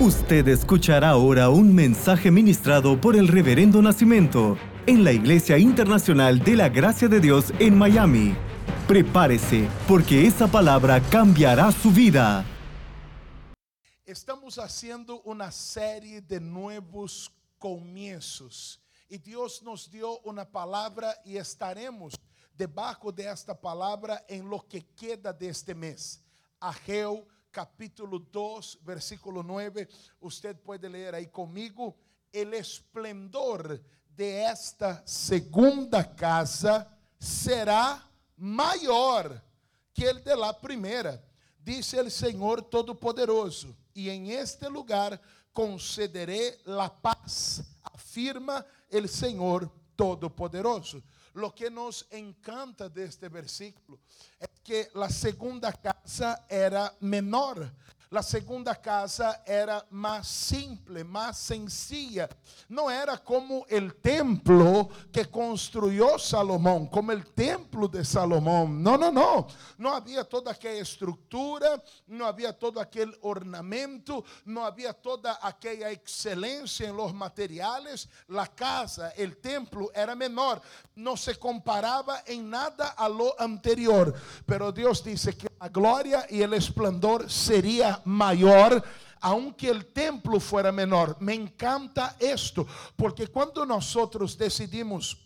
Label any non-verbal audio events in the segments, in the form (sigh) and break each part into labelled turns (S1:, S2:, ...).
S1: Usted escuchará ahora un mensaje ministrado por el Reverendo Nacimiento en la Iglesia Internacional de la Gracia de Dios en Miami. Prepárese, porque esa palabra cambiará su vida.
S2: Estamos haciendo una serie de nuevos comienzos y Dios nos dio una palabra y estaremos debajo de esta palabra en lo que queda de este mes. Ageo capítulo 2, versículo 9. Usted puede leer ahí conmigo. El esplendor de esta segunda casa será mayor que el de la primera, dice el Señor Todopoderoso. Y en este lugar concederé la paz, afirma el Señor Todopoderoso. Lo que nos encanta de este versículo es que la segunda casa era menor. La segunda casa era más simple, más sencilla. No era como el templo que construyó Salomón, como el templo de Salomón. No, no, no. No había toda aquella estructura, no había todo aquel ornamento, no había toda aquella excelencia en los materiales. La casa, el templo era menor. No se comparaba en nada a lo anterior. Pero Dios dice que la gloria y el esplendor sería mayor aunque el templo fuera menor. Me encanta esto, porque cuando nosotros decidimos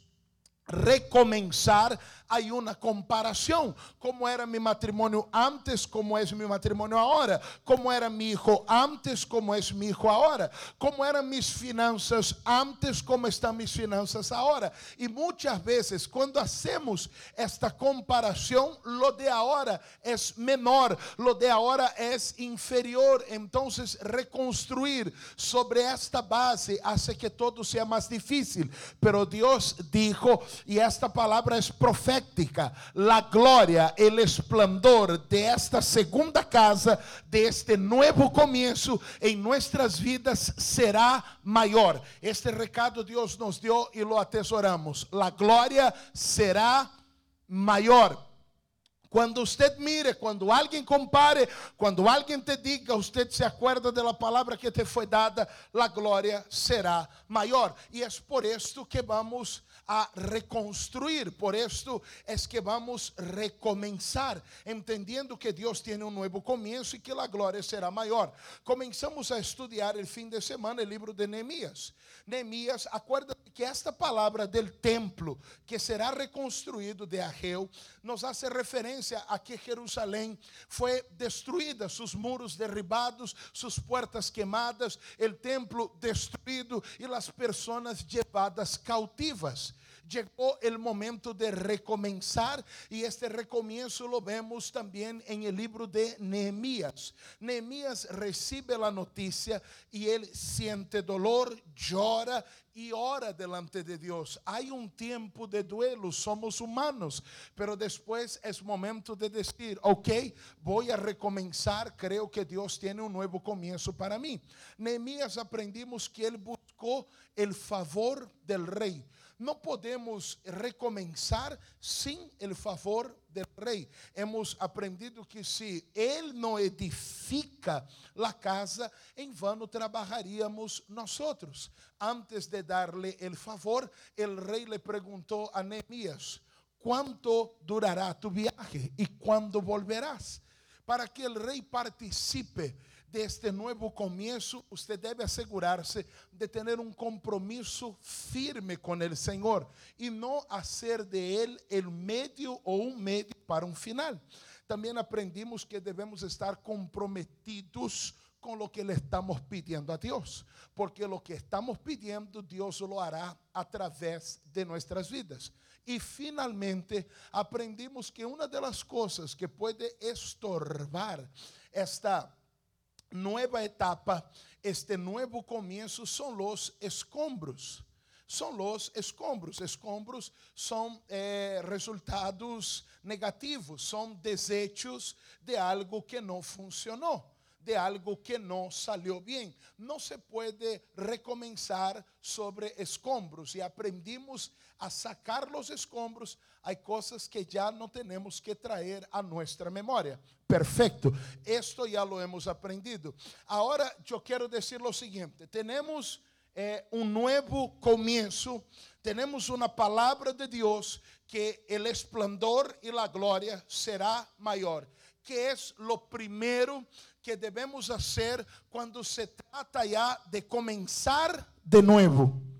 S2: recomenzar, hay una comparación. ¿Cómo era mi matrimonio antes? ¿Cómo es mi matrimonio ahora? ¿Cómo era mi hijo antes? ¿Cómo es mi hijo ahora? ¿Cómo eran mis finanzas antes? ¿Cómo están mis finanzas ahora? Y muchas veces cuando hacemos esta comparación, lo de ahora es menor, lo de ahora es inferior. Entonces, reconstruir sobre esta base hace que todo sea más difícil. Pero Dios dijo, y esta palabra es profética, la gloria, el esplendor de esta segunda casa, de este nuevo comienzo en nuestras vidas será mayor. Este recado Dios nos dio y lo atesoramos. La gloria será mayor. Cuando usted mire, cuando alguien compare, cuando alguien te diga, usted se acuerda de la palabra que te fue dada, la gloria será mayor. Y es por esto que vamos a reconstruir. Por esto es que vamos recomenzar, entendiendo que Dios tiene un nuevo comienzo y que la gloria será mayor. Comenzamos a estudiar el fin de semana el libro de Nehemías. Nehemías, acuérdate que esta palabra del templo que será reconstruido de Ageu nos hace referencia a que Jerusalén fue destruida, sus muros derribados, sus puertas quemadas, el templo destruido y las personas llevadas cautivas llegó el momento de recomenzar y este recomienzo lo vemos también en el libro de Nehemías. Nehemías recibe la noticia y él siente dolor, llora y ora delante de Dios. Hay un tiempo de duelo, somos humanos, pero después es momento de decir, ok, voy a recomenzar, creo que Dios tiene un nuevo comienzo para mí. Nehemías aprendimos que él buscó el favor del rey. No podemos recomenzar sin el favor del rey. Hemos aprendido que si Él no edifica la casa, en vano trabajaríamos nosotros. Antes de darle el favor, el rey le preguntó a Nehemías, ¿cuánto durará tu viaje y cuándo volverás? Para que el rey participe de este nuevo comienzo, usted debe asegurarse de tener un compromiso firme con el Señor y no hacer de Él el medio o un medio para un final. También aprendimos que debemos estar comprometidos con lo que le estamos pidiendo a Dios, porque lo que estamos pidiendo Dios lo hará a través de nuestras vidas. Y finalmente aprendimos que una de las cosas que puede estorbar esta nueva etapa, este nuevo comienzo son los escombros. Son los escombros. Escombros son eh, resultados negativos, son desechos de algo que no funcionó de algo que no salió bien. No se puede recomenzar sobre escombros y aprendimos a sacar los escombros. Hay cosas que ya no tenemos que traer a nuestra memoria. Perfecto, esto ya lo hemos aprendido. Ahora yo quiero decir lo siguiente, tenemos eh, un nuevo comienzo, tenemos una palabra de Dios que el esplendor y la gloria será mayor. ¿Qué es lo primero que debemos hacer cuando se trata ya de comenzar de nuevo?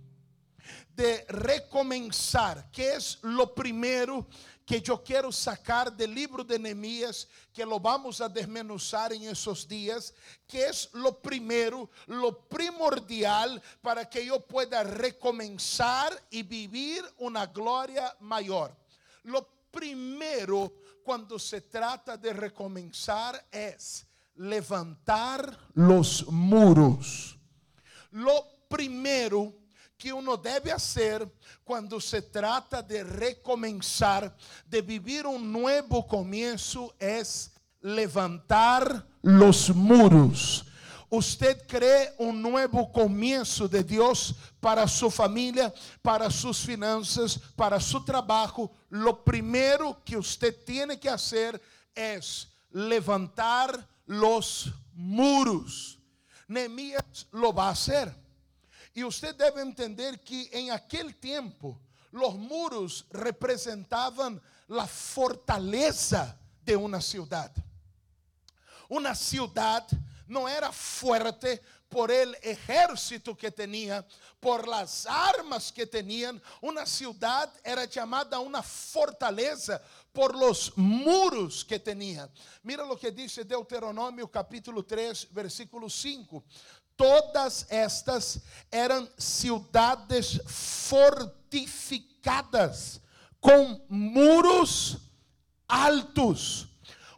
S2: De recomenzar. ¿Qué es lo primero que yo quiero sacar del libro de Nehemías, que lo vamos a desmenuzar en esos días, que es lo primero, lo primordial para que yo pueda recomenzar y vivir una gloria mayor. Lo primero cuando se trata de recomenzar es levantar los muros. Lo primero que uno debe hacer cuando se trata de recomenzar, de vivir un nuevo comienzo, es levantar los muros. Usted cree un nuevo comienzo de Dios para su familia, para sus finanzas, para su trabajo. Lo primero que usted tiene que hacer es levantar los muros. Nehemías lo va a hacer. E você deve entender que em aquele tempo, os muros representavam a fortaleza de uma cidade. Uma cidade não era forte por el ejército que tinha, por las armas que tinham. Uma cidade era chamada uma fortaleza por los muros que tinha. Mira o que diz Deuteronômio capítulo 3, versículo 5 todas estas eram cidades fortificadas com muros altos.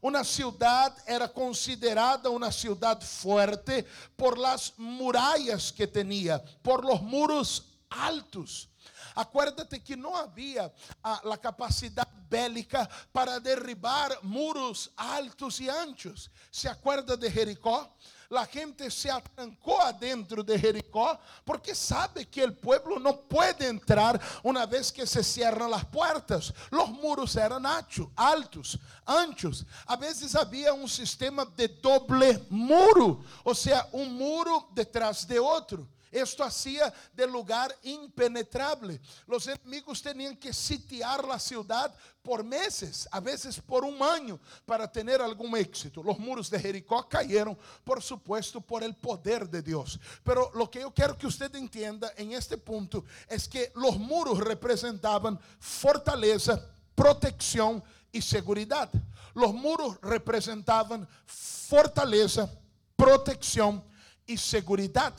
S2: Uma cidade era considerada uma cidade forte por las muralhas que tinha, por los muros altos. Acuérdate que não havia a, a capacidade bélica para derribar muros altos e anchos. Se acuerda de Jericó? La gente se atrancó adentro de Jericó porque sabe que el pueblo no puede entrar una vez que se cierran las puertas. Los muros eran altos, anchos. A veces había un sistema de doble muro, o sea, un muro detrás de otro. Esto hacía del lugar impenetrable. Los enemigos tenían que sitiar la ciudad por meses, a veces por un año, para tener algún éxito. Los muros de Jericó cayeron, por supuesto, por el poder de Dios. Pero lo que yo quiero que usted entienda en este punto es que los muros representaban fortaleza, protección y seguridad. Los muros representaban fortaleza, protección y seguridad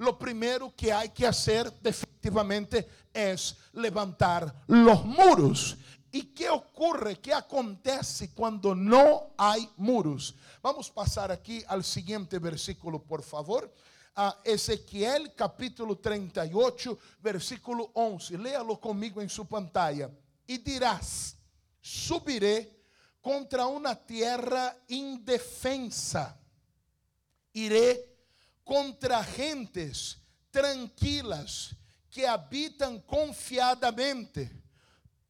S2: lo primero que hay que hacer definitivamente es levantar los muros. ¿Y qué ocurre? ¿Qué acontece cuando no hay muros? Vamos a pasar aquí al siguiente versículo, por favor. A Ezequiel capítulo 38, versículo 11. Léalo conmigo en su pantalla. Y dirás, subiré contra una tierra indefensa. Iré contra gentes tranquilas que habitam confiadamente.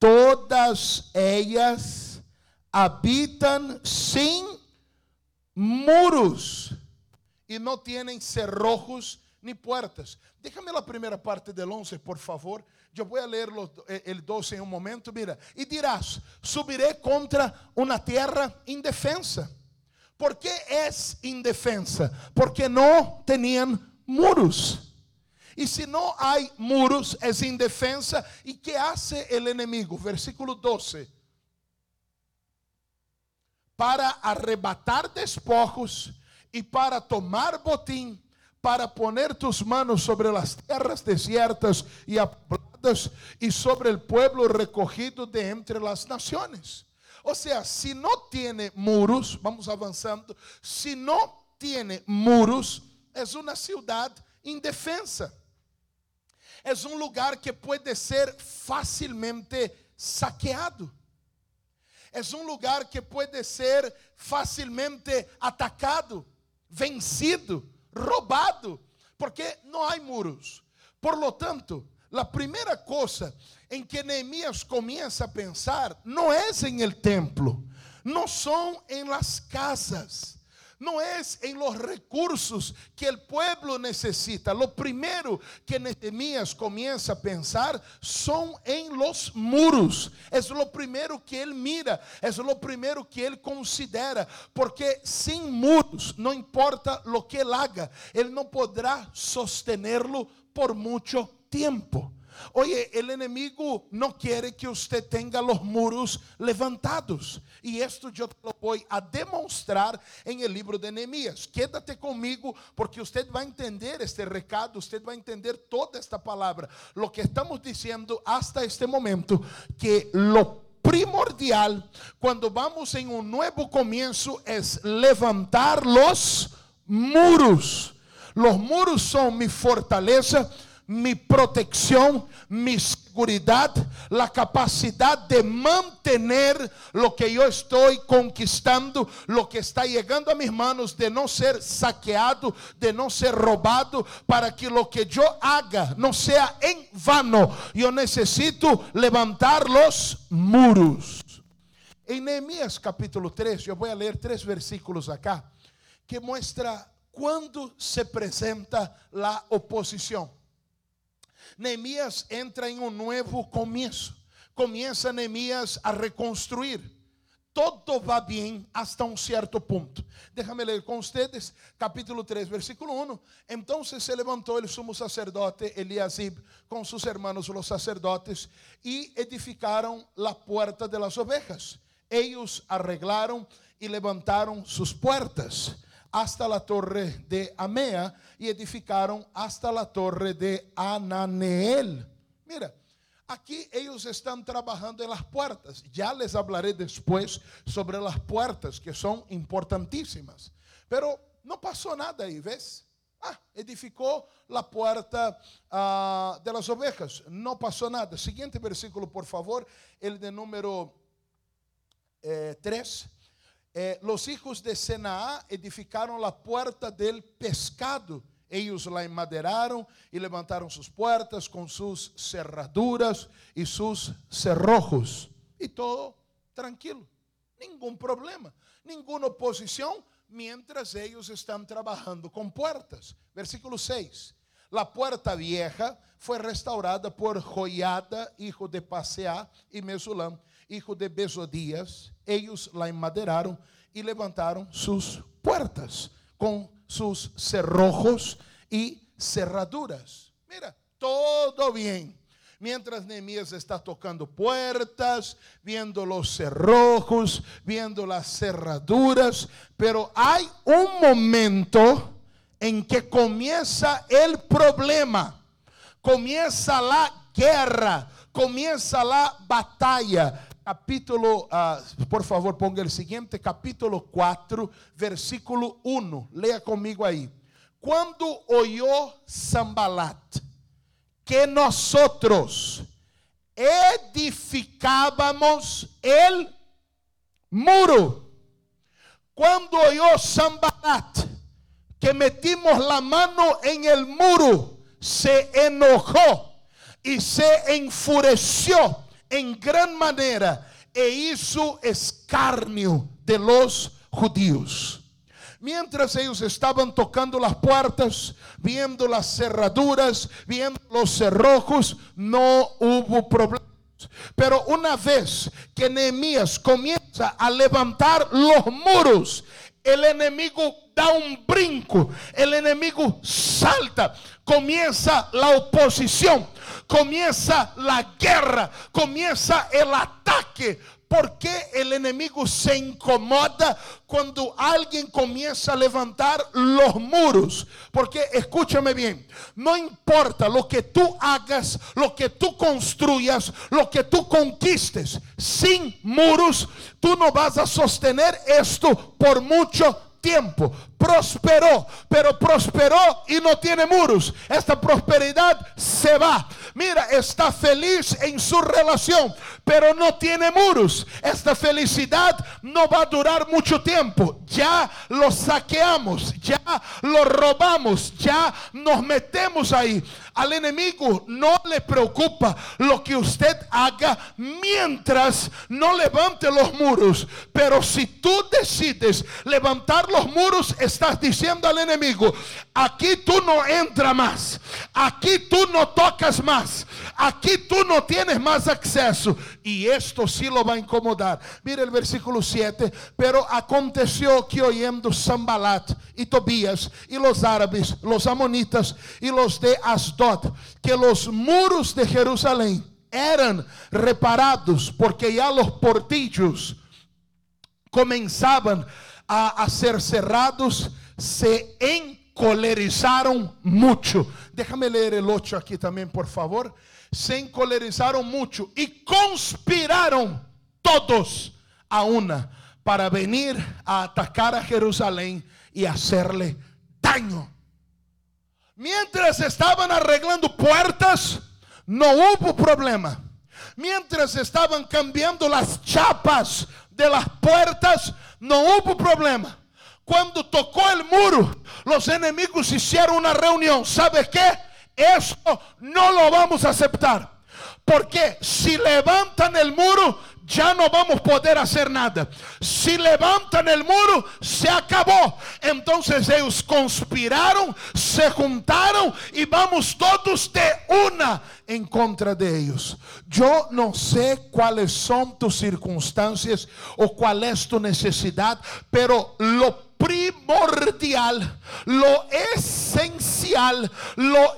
S2: Todas ellas habitan sin muros e não têm cerrojos ni puertas. Déjame la primera parte del 11, por favor. Eu vou ler el 12 em um momento. Mira, e dirás: subiré contra uma terra indefensa ¿Por qué es indefensa? Porque no tenían muros. Y si no hay muros, es indefensa. ¿Y qué hace el enemigo? Versículo 12. Para arrebatar despojos y para tomar botín, para poner tus manos sobre las tierras desiertas y apoladas y sobre el pueblo recogido de entre las naciones. O sea, si no tiene muros, vamos avanzando, si no tiene muros, es una ciudad indefensa. Es un lugar que puede ser fácilmente saqueado. Es un lugar que puede ser fácilmente atacado. vencido, robado, porque não há muros. Por lo tanto, a primeira coisa em que Neemias começa a pensar não é em el templo, não são em las casas no es en los recursos que el pueblo necesita. Lo primero que Nehemías comienza a pensar son en los muros. Es lo primero que él mira, es lo primero que él considera, porque sin muros, no importa lo que él haga, él no podrá sostenerlo por mucho tiempo. Oye, el enemigo no quiere que usted tenga los muros levantados. Y esto yo te lo voy a demostrar en el libro de Nehemías. Quédate conmigo porque usted va a entender este recado, usted va a entender toda esta palabra. Lo que estamos diciendo hasta este momento, que lo primordial cuando vamos en un nuevo comienzo es levantar los muros. Los muros son mi fortaleza mi protección, mi seguridad, la capacidad de mantener lo que yo estoy conquistando, lo que está llegando a mis manos, de no ser saqueado, de no ser robado, para que lo que yo haga no sea en vano. Yo necesito levantar los muros. En Nehemías capítulo 3, yo voy a leer tres versículos acá, que muestra cuando se presenta la oposición. Neemias entra em um novo começo. Começa Neemias a reconstruir. Todo va bien hasta un cierto punto. Déjame leer con ustedes capítulo 3, versículo 1. Entonces se levantó el sumo sacerdote Eliasib con sus hermanos los sacerdotes y edificaron la puerta de las ovejas. Ellos arreglaron y levantaron sus puertas hasta la torre de Amea e edificaram hasta la torre de Ananeel. Mira, Aqui eles estão trabalhando nas portas. Já les hablaré depois sobre as portas, que são importantíssimas. Pero não passou nada aí, vês? Ah, edificou a porta ah, de las ovejas. Não passou nada. Seguinte versículo, por favor. Ele de número eh, 3. Eh, los hijos de Senaá edificaram a porta del pescado. Eles la emaderaram e levantaram suas portas com suas cerraduras e seus cerrojos. E todo tranquilo, nenhum problema, nenhuma oposição, mientras eles estão trabalhando com portas. Versículo 6. La puerta vieja foi restaurada por Joiada, hijo de Paseá, e Mesulam hijo de Besodías, ellos la enmaderaron y levantaron sus puertas con sus cerrojos y cerraduras. Mira, todo bien. Mientras Nehemías está tocando puertas, viendo los cerrojos, viendo las cerraduras, pero hay un momento en que comienza el problema, comienza la guerra, comienza la batalla capítulo, uh, por favor, ponga el siguiente, capítulo 4, versículo 1. Leia comigo aí. Quando oyó Sambalat que nosotros edificábamos el muro, quando oyó Sambalat que metimos la mano en el muro, se enojó y se enfureció en gran manera e hizo escarnio de los judíos. Mientras ellos estaban tocando las puertas, viendo las cerraduras, viendo los cerrojos, no hubo problemas. Pero una vez que Nehemías comienza a levantar los muros, el enemigo da un brinco, el enemigo salta, comienza la oposición, comienza la guerra, comienza el ataque. ¿Por qué el enemigo se incomoda cuando alguien comienza a levantar los muros? Porque escúchame bien, no importa lo que tú hagas, lo que tú construyas, lo que tú conquistes, sin muros, tú no vas a sostener esto por mucho tiempo. Prosperó, pero prosperó y no tiene muros. Esta prosperidad se va. mira, está feliz en su relación, pero no tiene muros. Esta felicidad no va a durar mucho tiempo. Ya lo saqueamos, ya lo robamos, ya nos metemos ahí. Al enemigo no le preocupa lo que usted haga mientras no levante los muros. Pero si tú decides levantar los muros, estás diciendo al enemigo, aquí tú no entras más, aquí tú no tocas más, aquí tú no tienes más acceso. Y esto sí lo va a incomodar. Mire el versículo 7, pero aconteció que oyendo Sambalat y Tobías y los árabes, los amonitas y los de Asdod, que los muros de Jerusalén eran reparados porque ya los portillos comenzaban a, a ser cerrados, se encolerizaron mucho. Déjame leer el 8 aquí también, por favor. Se encolerizaron mucho y conspiraron todos a una para venir a atacar a Jerusalén y hacerle daño. Mientras estaban arreglando puertas, no hubo problema. Mientras estaban cambiando las chapas de las puertas, no hubo problema. Cuando tocó el muro, los enemigos hicieron una reunión. ¿Sabe qué? Eso no lo vamos a aceptar. Porque si levantan el muro, ya no vamos a poder hacer nada. Si levantan el muro, se acabó. Entonces ellos conspiraron, se juntaron y vamos todos de una en contra de ellos. Yo no sé cuáles son tus circunstancias o cuál es tu necesidad, pero lo primordial, lo esencial, lo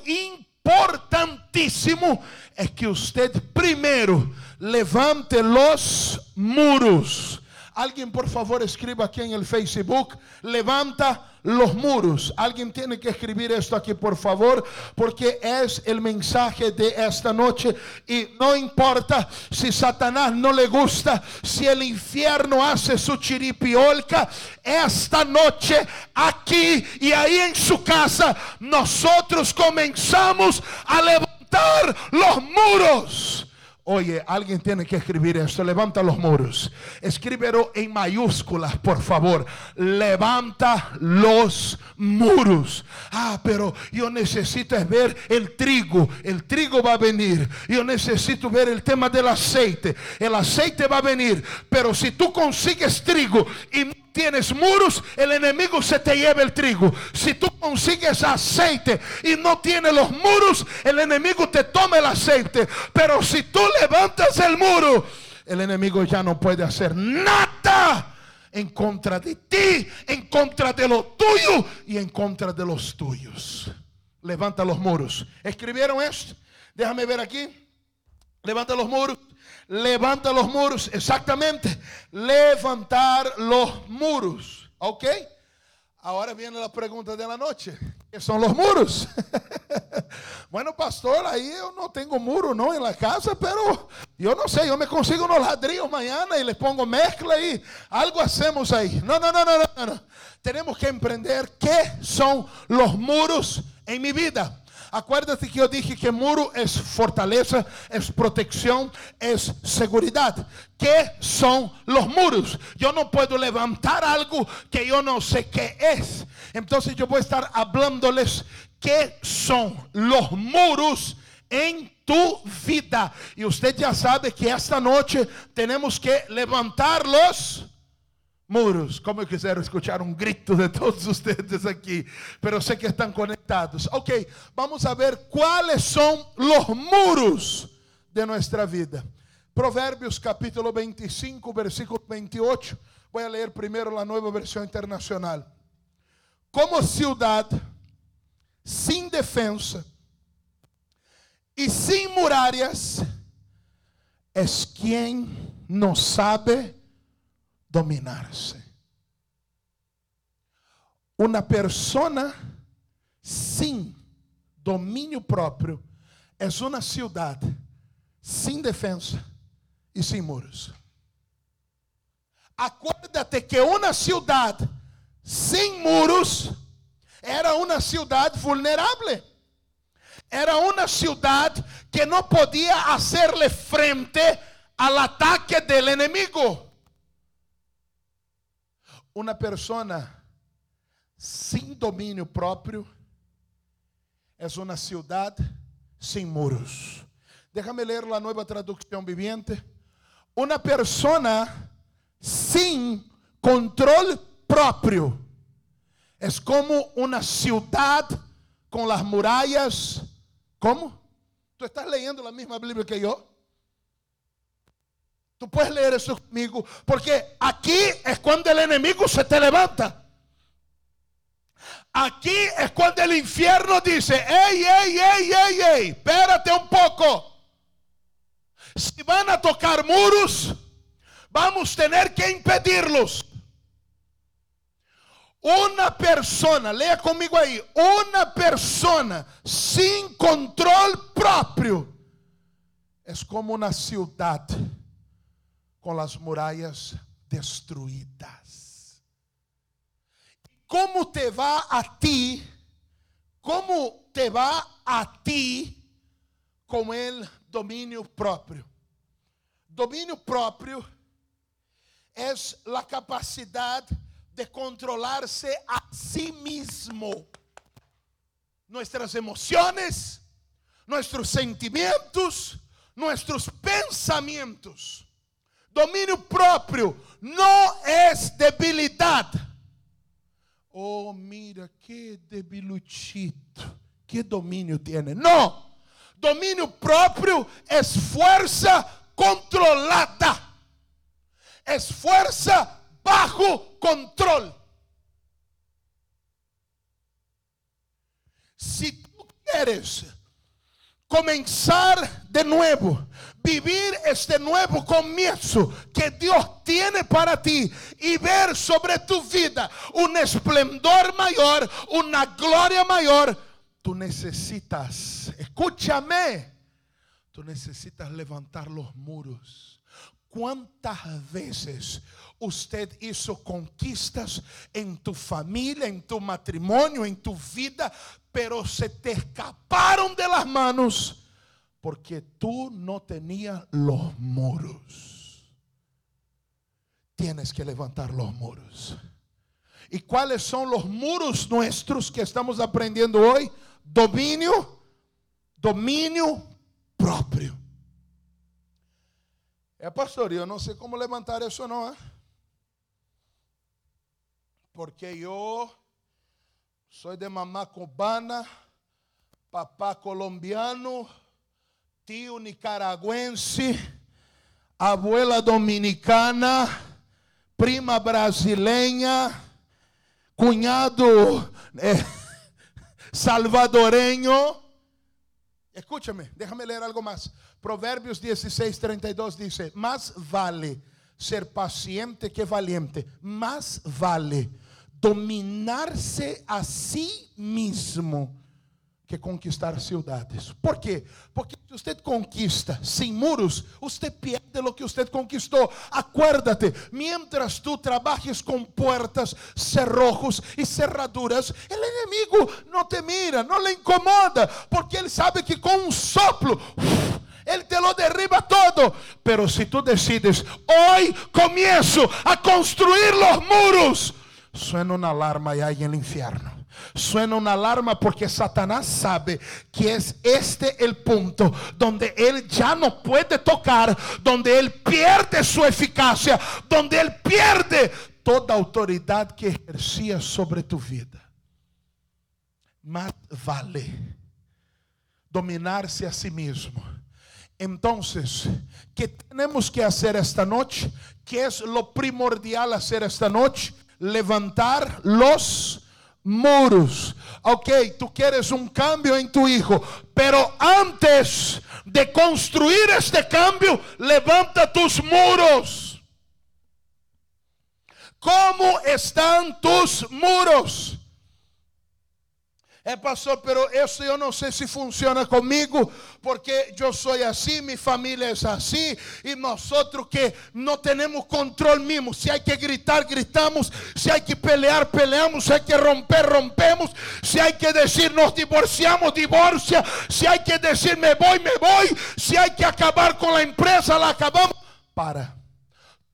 S2: importantísimo es que usted primero levante los muros. Alguien por favor escriba aquí en el Facebook, levanta los muros. Alguien tiene que escribir esto aquí por favor, porque es el mensaje de esta noche. Y no importa si Satanás no le gusta, si el infierno hace su chiripiolca, esta noche aquí y ahí en su casa, nosotros comenzamos a levantar los muros. Oye, alguien tiene que escribir esto. Levanta los muros. Escríbelo en mayúsculas, por favor. Levanta los muros. Ah, pero yo necesito ver el trigo. El trigo va a venir. Yo necesito ver el tema del aceite. El aceite va a venir. Pero si tú consigues trigo y tienes muros, el enemigo se te lleva el trigo. Si tú consigues aceite y no tienes los muros, el enemigo te toma el aceite. Pero si tú levantas el muro, el enemigo ya no puede hacer nada en contra de ti, en contra de lo tuyo y en contra de los tuyos. Levanta los muros. ¿Escribieron esto? Déjame ver aquí. Levanta los muros levanta los muros. Exactamente, levantar los muros. ¿Ok? Ahora viene la pregunta de la noche. ¿Qué son los muros? (laughs) bueno, pastor, ahí yo no tengo muro, ¿no? En la casa, pero yo no sé, yo me consigo unos ladrillos mañana y les pongo mezcla y algo hacemos ahí. No, no, no, no, no, no. Tenemos que emprender qué son los muros en mi vida. Acuérdate que yo dije que muro es fortaleza, es protección, es seguridad. ¿Qué son los muros? Yo no puedo levantar algo que yo no sé qué es. Entonces yo voy a estar hablándoles qué son los muros en tu vida. Y usted ya sabe que esta noche tenemos que levantarlos muros, como eu quero escuchar um grito de todos vocês aqui, mas sei que estão conectados. Ok, vamos a ver quais são os muros de nossa vida. Provérbios capítulo 25, versículo 28. Vou ler primeiro a nova versão internacional. Como cidade sem defensa e sem muralhas, é quem não sabe dominarse. Uma persona sem domínio próprio é uma cidade sem defesa e sem muros. Acuérdate que uma cidade sem muros era uma cidade vulnerável. era una ciudad que no podía hacerle frente al ataque del enemigo uma pessoa sem domínio próprio é uma cidade sem muros. Déjame ler a nova tradução viviente. Uma pessoa sem controle próprio é como uma cidade com as muralhas. Como? Tu estás leyendo a mesma Bíblia que eu? Tú puedes leer eso conmigo. Porque aquí es cuando el enemigo se te levanta. Aquí es cuando el infierno dice, ey, ey, ey, ey, ey, espérate un poco. Si van a tocar muros, vamos a tener que impedirlos. Una persona, lea conmigo ahí, una persona sin control propio es como una ciudad com as muralhas destruídas. Como te vá a ti? Como te vá a ti com o domínio próprio? Domínio próprio é a capacidade de controlar-se a si sí mesmo. Nuestras emociones, nossos sentimentos, nossos pensamentos. Domínio próprio não é debilidade. Oh, mira que debilucito! Que domínio tem? Né? Não. Domínio próprio é força controlada. É força bajo controle. Se tu queres começar de novo, vivir este nuevo comienzo que Dios tiene para ti y ver sobre tu vida un esplendor mayor, una gloria mayor, tú necesitas, escúchame, tú necesitas levantar los muros. ¿Cuántas veces usted hizo conquistas en tu familia, en tu matrimonio, en tu vida, pero se te escaparon de las manos porque tú no tenías los muros. Tienes que levantar los muros. ¿Y cuáles son los muros nuestros que estamos aprendiendo hoy? Dominio, dominio propio. Eh, pastor, yo no sé cómo levantar eso, ¿no? ¿eh? porque yo soy de mamá cubana, papá colombiano, tío nicaragüense, abuela dominicana, prima brasileña, cuñado eh, (laughs) salvadoreño. Escúchame, déjame leer algo más. Proverbios 16, 32 dice, más vale ser paciente que valiente, más vale dominarse a sí mismo que conquistar cidades. Por quê? Porque se você conquista sem muros, você perde o que você conquistou. Acuérdate, mientras tu trabajes com puertas, cerrojos e cerraduras, o inimigo não te mira, não le incomoda, porque ele sabe que com um sopro. Ele te lo derriba todo. Pero se tu decides, hoje começo a construir os muros, suena uma alarma e aí no inferno. Suena una alarma porque Satanás sabe que es este el punto donde él ya no puede tocar, donde él pierde su eficacia, donde él pierde toda autoridad que ejercía sobre tu vida. Más vale dominarse a sí mismo. Entonces, ¿qué tenemos que hacer esta noche? ¿Qué es lo primordial hacer esta noche? levantar los muros. Ok, tú quieres un cambio en tu hijo, pero antes de construir este cambio, levanta tus muros. ¿Cómo están tus muros? É, pastor, pero eso eu não sei se funciona comigo, porque eu sou assim, minha família é assim, e nós outros que não temos controle mesmo. Se há que gritar, gritamos. Se há que pelear, peleamos. Se há que romper, rompemos. Se há que dizer nos divorciamos, divorcia. Se há que dizer me vou, me vou. Se há que acabar com a empresa, la acabamos. Para.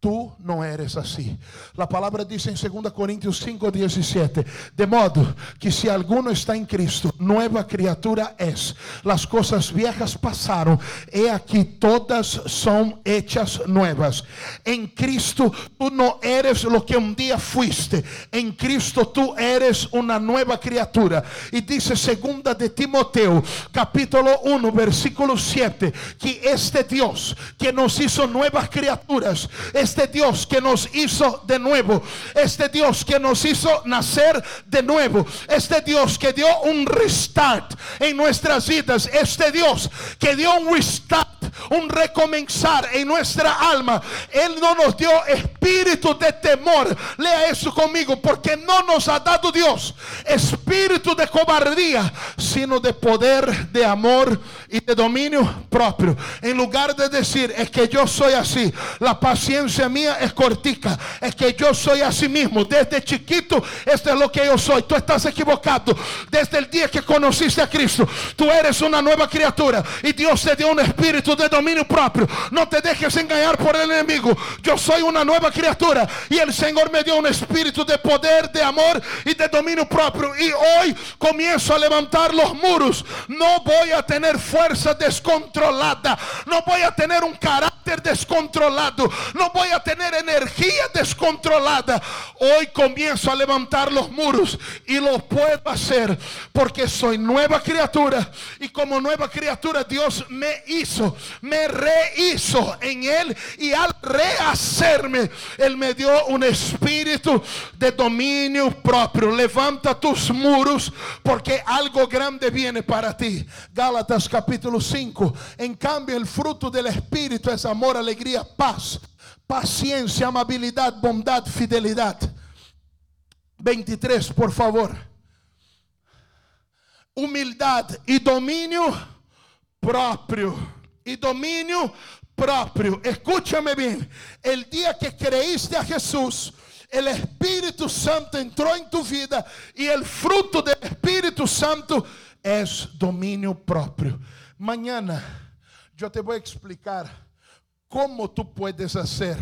S2: Tú no eres así. La palabra dice en 2 Corintios 5, 17. De modo que si alguno está en Cristo, nueva criatura es. Las cosas viejas pasaron. He aquí todas son hechas nuevas. En Cristo tú no eres lo que un día fuiste. En Cristo tú eres una nueva criatura. Y dice segunda de Timoteo, capítulo 1, versículo 7, que este Dios que nos hizo nuevas criaturas, este Dios que nos hizo de nuevo, este Dios que nos hizo nacer de nuevo, este Dios que dio un restart en nuestras vidas, este Dios que dio un restart, un recomenzar en nuestra alma. Él no nos dio espíritu de temor, lea eso conmigo, porque no nos ha dado Dios espíritu de cobardía, sino de poder, de amor y de dominio propio. En lugar de decir, es que yo soy así, la paciencia mía es cortica, es que yo soy así mismo, desde chiquito, esto es lo que yo soy. Tú estás equivocado. Desde el día que conociste a Cristo, tú eres una nueva criatura y Dios te dio un espíritu de dominio propio. No te dejes engañar por el enemigo. Yo soy una nueva criatura y el Señor me dio un espíritu de poder, de amor y de dominio propio. Y hoy comienzo a levantar los muros. No voy a tener fuerza descontrolada. No voy a tener un carácter descontrolado. No voy a tener energía descontrolada. Hoy comienzo a levantar los muros y lo puedo hacer porque soy nueva criatura. Y como nueva criatura Dios me hizo, me rehizo en Él. Y al rehacerme, Él me dio un espíritu de dominio propio. Levanta tus muros porque algo grande viene para ti. Gálatas capítulo 5. En cambio, el fruto del Espíritu es amor, alegría, paz paciencia, amabilidad, bondad, fidelidad. 23, por favor. Humildad y dominio propio. Y dominio propio. Escúchame bien. El día que creíste a Jesús, el Espíritu Santo entró en tu vida y el fruto del Espíritu Santo es dominio propio. Mañana yo te voy a explicar cómo tú puedes hacer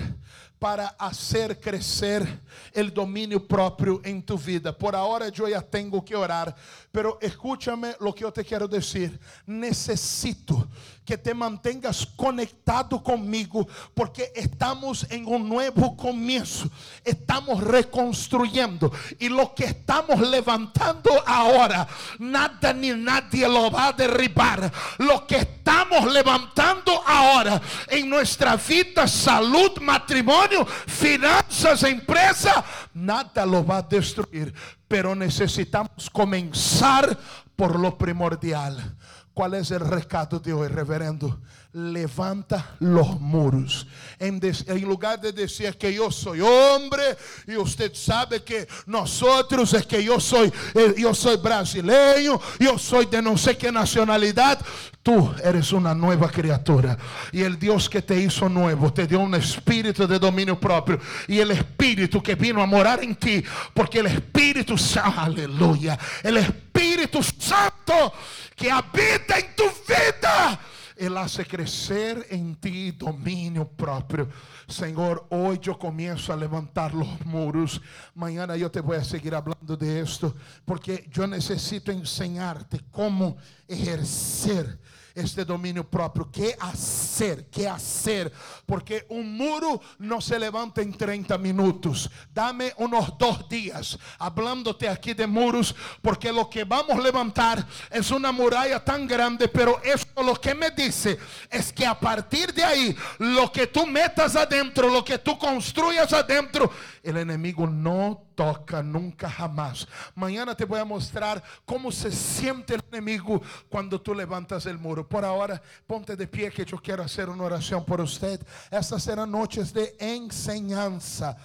S2: para hacer crecer el dominio propio en tu vida. Por ahora yo ya tengo que orar, pero escúchame lo que yo te quiero decir. Necesito que te mantengas conectado conmigo porque estamos en un nuevo comienzo. Estamos reconstruyendo y lo que estamos levantando ahora, nada ni nadie lo va a derribar. Lo que estamos levantando ahora en nuestra vida, salud, matrimonio, finanzas, empresa, nada lo va a destruir. Pero necesitamos comenzar por lo primordial. ¿Cuál es el recado de hoy, reverendo? Levanta los muros. En, lugar de decir que yo soy hombre y usted sabe que nosotros es que yo soy, eh, yo soy brasileño, yo soy de no sé qué nacionalidad. Tú eres una nueva criatura. Y el Dios que te hizo nuevo te dio un espíritu de dominio propio. Y el espíritu que vino a morar en ti. Porque el Espíritu aleluya. El Espíritu Santo que habita en tu vida. Él hace crecer en ti dominio propio. Señor, hoy yo comienzo a levantar los muros. Mañana yo te voy a seguir hablando de esto porque yo necesito enseñarte cómo ejercer este dominio propio. ¿Qué hacer? ¿Qué hacer? Porque un muro no se levanta en 30 minutos. Dame unos dos días hablándote aquí de muros, porque lo que vamos a levantar es una muralla tan grande, pero esto lo que me dice es que a partir de ahí, lo que tú metas adentro, lo que tú construyas adentro, el enemigo no toca nunca jamás. Mañana te voy a mostrar cómo se siente el enemigo cuando tú levantas el muro. Por ahora, ponte de pie que yo quiero hacer una oración por usted. Estas serán noches de enseñanza.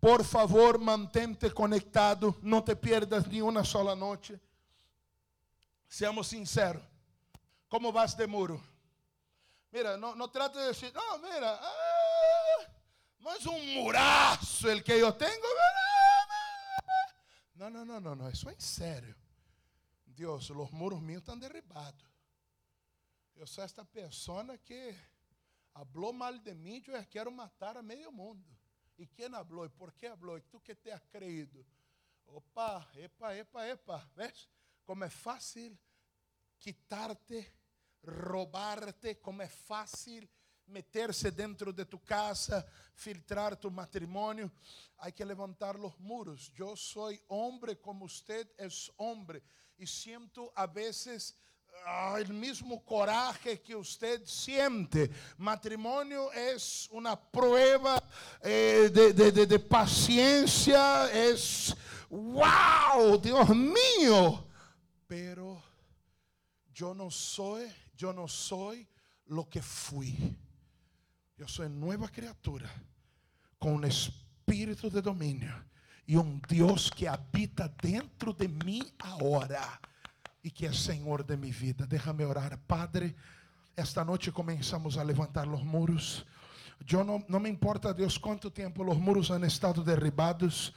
S2: Por favor, mantente conectado, no te pierdas ni una sola noche. Seamos sinceros. ¿Cómo vas de muro? Mira, no, no trate de decir, no, mira, ah, es un murazo el que yo tengo. Não, não, não, não, não, isso é em sério. Deus, os muros míos estão derribados. Eu sou esta pessoa que falou mal de mim, eu quero matar a meio mundo. E quem falou? E por que falou? E tu que te has creído? Opa, epa, epa, epa. Vês? Como é fácil quitar-te, roubar-te, como é fácil meterse dentro de tu casa, filtrar tu matrimonio. Hay que levantar los muros. Yo soy hombre como usted es hombre y siento a veces ah, el mismo coraje que usted siente. Matrimonio es una prueba eh, de, de, de paciencia, es, wow, Dios mío. Pero yo no soy, yo no soy lo que fui. Yo soy nueva criatura con un espíritu de dominio y un Dios que habita dentro de mí ahora y que es Señor de mi vida. Déjame orar, Padre. Esta noche comenzamos a levantar los muros. Yo no, no me importa, Dios, cuánto tiempo los muros han estado derribados,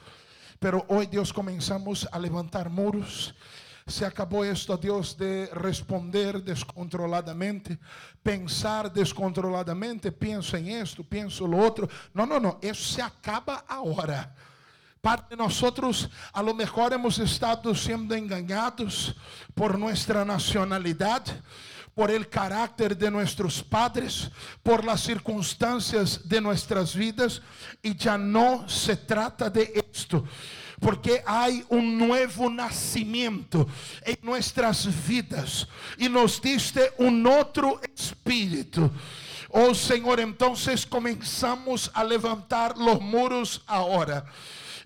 S2: pero hoy, Dios, comenzamos a levantar muros se acabó esto, Dios, de responder descontroladamente, pensar descontroladamente, pienso en esto, pienso lo otro. No, no, no, eso se acaba ahora. Padre, nosotros a lo mejor hemos estado siendo engañados por nuestra nacionalidad, por el carácter de nuestros padres, por las circunstancias de nuestras vidas, y ya no se trata de esto porque hay un nuevo nacimiento en nuestras vidas y nos diste un otro espíritu. Oh Señor, entonces comenzamos a levantar los muros ahora.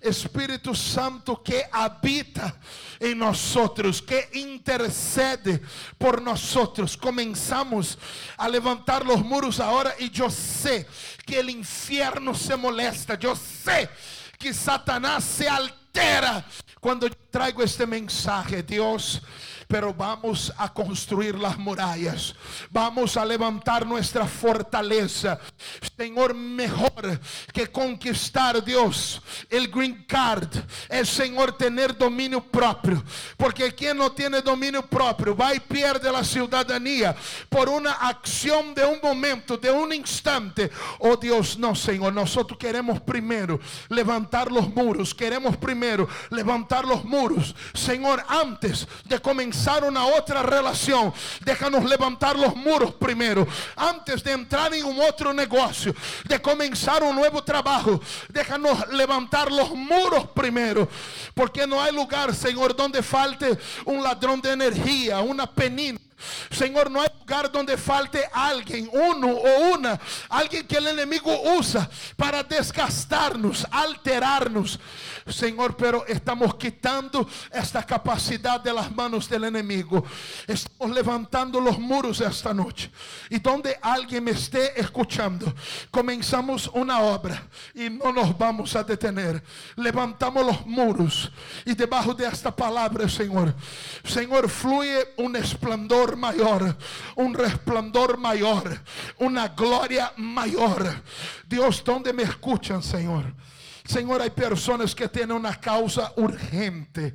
S2: Espíritu Santo que habita en nosotros, que intercede por nosotros. Comenzamos a levantar los muros ahora y yo sé que el infierno se molesta. Yo sé que Satanás se altera cuando traigo este mensaje, Dios pero vamos a construir las murallas. Vamos a levantar nuestra fortaleza. Señor, mejor que conquistar Dios el green card es, Señor, tener dominio propio. Porque quien no tiene dominio propio va y pierde la ciudadanía por una acción de un momento, de un instante. Oh Dios, no, Señor, nosotros queremos primero levantar los muros. Queremos primero levantar los muros. Señor, antes de comenzar una otra relación, déjanos levantar los muros primero. Antes de entrar en un otro negocio, de comenzar un nuevo trabajo, déjanos levantar los muros primero. Porque no hay lugar, Señor, donde falte un ladrón de energía, una penina Señor, no hay lugar donde falte alguien, uno o una, alguien que el enemigo usa para desgastarnos, alterarnos. Señor, pero estamos quitando esta capacidad de las manos del enemigo. Estamos levantando los muros esta noche. Y donde alguien me esté escuchando, comenzamos una obra y no nos vamos a detener. Levantamos los muros y debajo de esta palabra, Señor, Señor, fluye un esplendor mayor, un resplandor mayor, una gloria mayor. Dios, donde me escuchan, Señor? Señor, hay personas que tienen una causa urgente.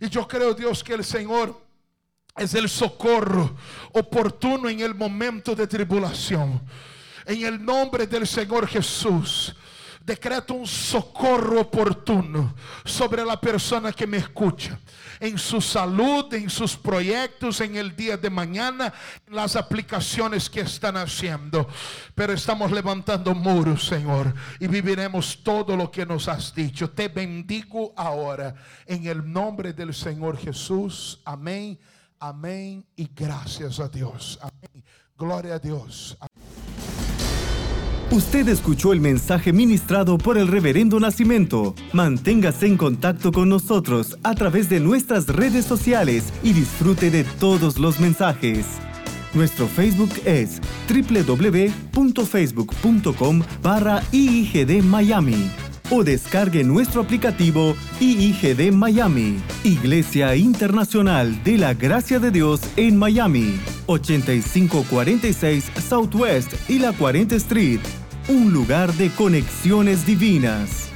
S2: Y yo creo, Dios, que el Señor es el socorro oportuno en el momento de tribulación. En el nombre del Señor Jesús decreto un socorro oportuno sobre la persona que me escucha, en su salud, en sus proyectos, en el día de mañana, en las aplicaciones que están haciendo. Pero estamos levantando muros, Señor, y viviremos todo lo que nos has dicho. Te bendigo ahora en el nombre del Señor Jesús. Amén, amén y gracias a Dios. Amén. Gloria a Dios.
S1: Usted escuchó el mensaje ministrado por el Reverendo Nacimiento. Manténgase en contacto con nosotros a través de nuestras redes sociales y disfrute de todos los mensajes. Nuestro Facebook es www.facebook.com barra Miami. O descargue nuestro aplicativo IIGD Miami, Iglesia Internacional de la Gracia de Dios en Miami, 8546 Southwest y la 40 Street, un lugar de conexiones divinas.